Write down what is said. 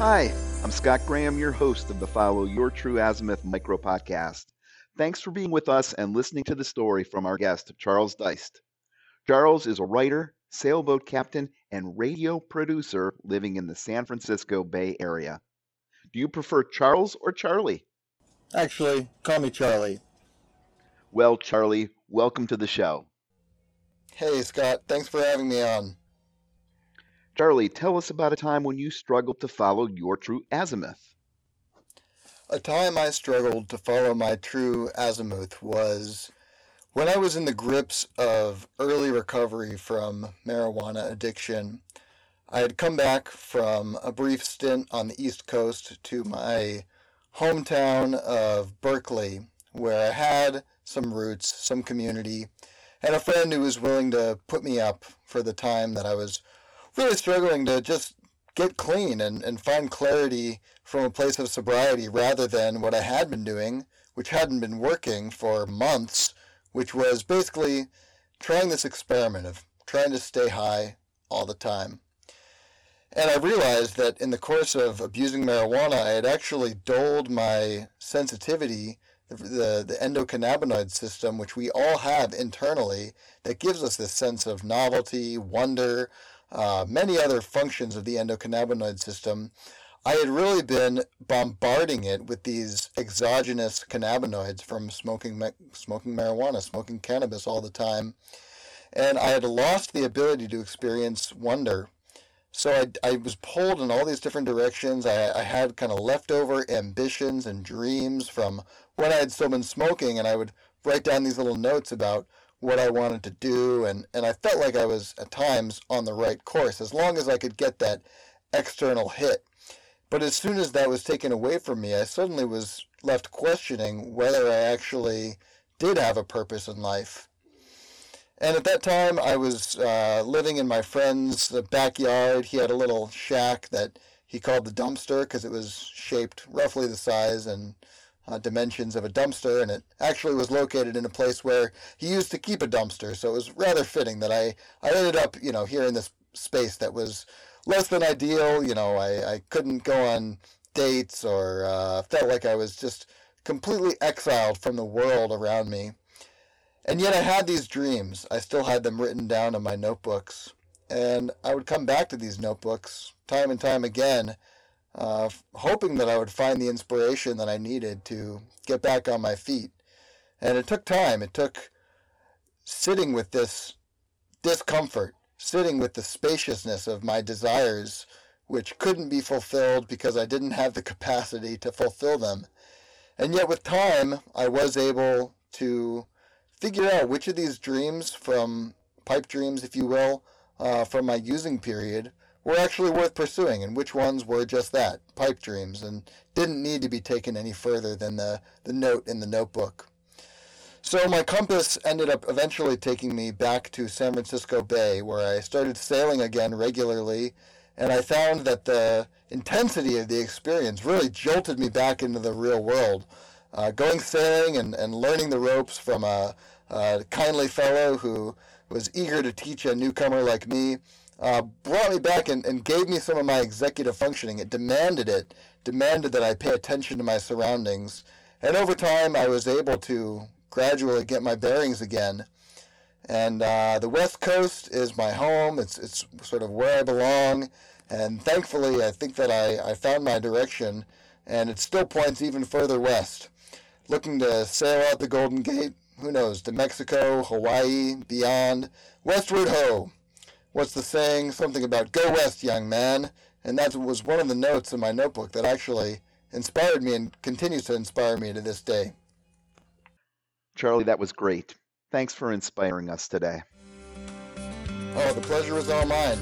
Hi, I'm Scott Graham, your host of the Follow Your True Azimuth micro podcast. Thanks for being with us and listening to the story from our guest, Charles Deist. Charles is a writer, sailboat captain, and radio producer living in the San Francisco Bay Area. Do you prefer Charles or Charlie? Actually, call me Charlie. Well, Charlie, welcome to the show. Hey, Scott. Thanks for having me on. Charlie, tell us about a time when you struggled to follow your true azimuth. A time I struggled to follow my true azimuth was when I was in the grips of early recovery from marijuana addiction. I had come back from a brief stint on the East Coast to my hometown of Berkeley, where I had some roots, some community, and a friend who was willing to put me up for the time that I was really struggling to just get clean and, and find clarity from a place of sobriety rather than what I had been doing, which hadn't been working for months, which was basically trying this experiment of trying to stay high all the time. And I realized that in the course of abusing marijuana, I had actually dulled my sensitivity, the, the, the endocannabinoid system, which we all have internally, that gives us this sense of novelty, wonder, uh, many other functions of the endocannabinoid system, I had really been bombarding it with these exogenous cannabinoids from smoking smoking marijuana, smoking cannabis all the time, and I had lost the ability to experience wonder. So I, I was pulled in all these different directions. I, I had kind of leftover ambitions and dreams from when I had still been smoking, and I would write down these little notes about what I wanted to do, and, and I felt like I was at times on the right course as long as I could get that external hit. But as soon as that was taken away from me, I suddenly was left questioning whether I actually did have a purpose in life. And at that time, I was uh, living in my friend's backyard. He had a little shack that he called the dumpster because it was shaped roughly the size and uh, dimensions of a dumpster, and it actually was located in a place where he used to keep a dumpster. So it was rather fitting that I, I ended up, you know, here in this space that was less than ideal. You know, I, I couldn't go on dates or uh, felt like I was just completely exiled from the world around me. And yet I had these dreams. I still had them written down in my notebooks. And I would come back to these notebooks time and time again uh, hoping that I would find the inspiration that I needed to get back on my feet. And it took time. It took sitting with this discomfort, sitting with the spaciousness of my desires, which couldn't be fulfilled because I didn't have the capacity to fulfill them. And yet, with time, I was able to figure out which of these dreams, from pipe dreams, if you will, uh, from my using period, were actually worth pursuing and which ones were just that, pipe dreams, and didn't need to be taken any further than the, the note in the notebook. So my compass ended up eventually taking me back to San Francisco Bay, where I started sailing again regularly, and I found that the intensity of the experience really jolted me back into the real world. Uh, going sailing and, and learning the ropes from a, a kindly fellow who was eager to teach a newcomer like me uh, brought me back and, and gave me some of my executive functioning. It demanded it, demanded that I pay attention to my surroundings. And over time, I was able to gradually get my bearings again. And uh, the West Coast is my home. It's, it's sort of where I belong. And thankfully, I think that I, I found my direction, and it still points even further west. Looking to sail out the Golden Gate, who knows, to Mexico, Hawaii, beyond. Westward ho! What's the saying? Something about go west, young man. And that was one of the notes in my notebook that actually inspired me and continues to inspire me to this day. Charlie, that was great. Thanks for inspiring us today. Oh, the pleasure was all mine.